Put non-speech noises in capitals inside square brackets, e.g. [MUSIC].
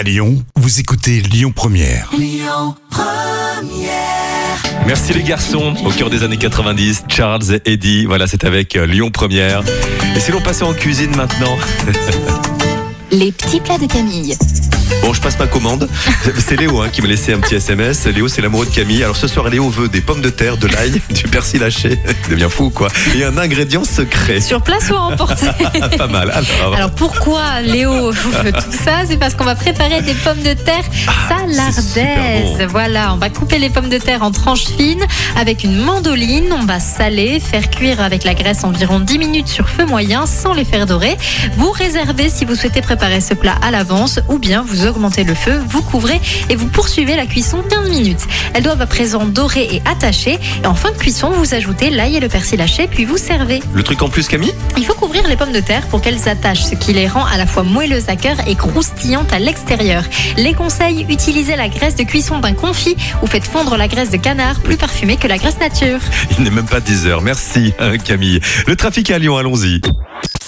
À Lyon, vous écoutez Lyon Première. Merci les garçons, au cœur des années 90, Charles et Eddie, voilà c'est avec euh, Lyon Première. Et si l'on passait en cuisine maintenant [LAUGHS] Les petits plats de Camille. Bon, je passe ma commande. [LAUGHS] C'est Léo hein, qui m'a laissé un petit SMS. Léo, c'est l'amoureux de Camille. Alors ce soir, Léo veut des pommes de terre, de l'ail, [LAUGHS] du persil haché. Il devient fou, quoi. Et un ingrédient secret. Sur place ou à emporter [LAUGHS] Pas mal. Alors, Alors pourquoi Léo veut tout ça? C'est parce qu'on va préparer des pommes de terre Ah, salardaises. super Voilà, on va couper les pommes de terre en tranches fines avec une mandoline. On va saler, faire cuire avec la graisse environ 10 minutes sur feu moyen sans les faire dorer. Vous réservez si vous souhaitez préparer ce plat à l'avance ou bien vous augmentez le feu, vous couvrez et vous poursuivez la cuisson 15 minutes. Elles doivent à présent dorer et attacher. Et en fin de cuisson, vous ajoutez l'ail et le persil haché puis vous servez. le truc en plus, Camille? Il faut couvrir les pommes de terre pour qu'elles s'attachent, ce qui les rend à la fois moelleuses à cœur et croustillantes à l'extérieur. Les conseils, utilisez la graisse de cuisson d'un confit ou faites fondre la graisse de canard plus parfumée que la graisse nature. Il n'est même pas 10 heures. Merci, hein, Camille. Le trafic à Lyon, allons-y.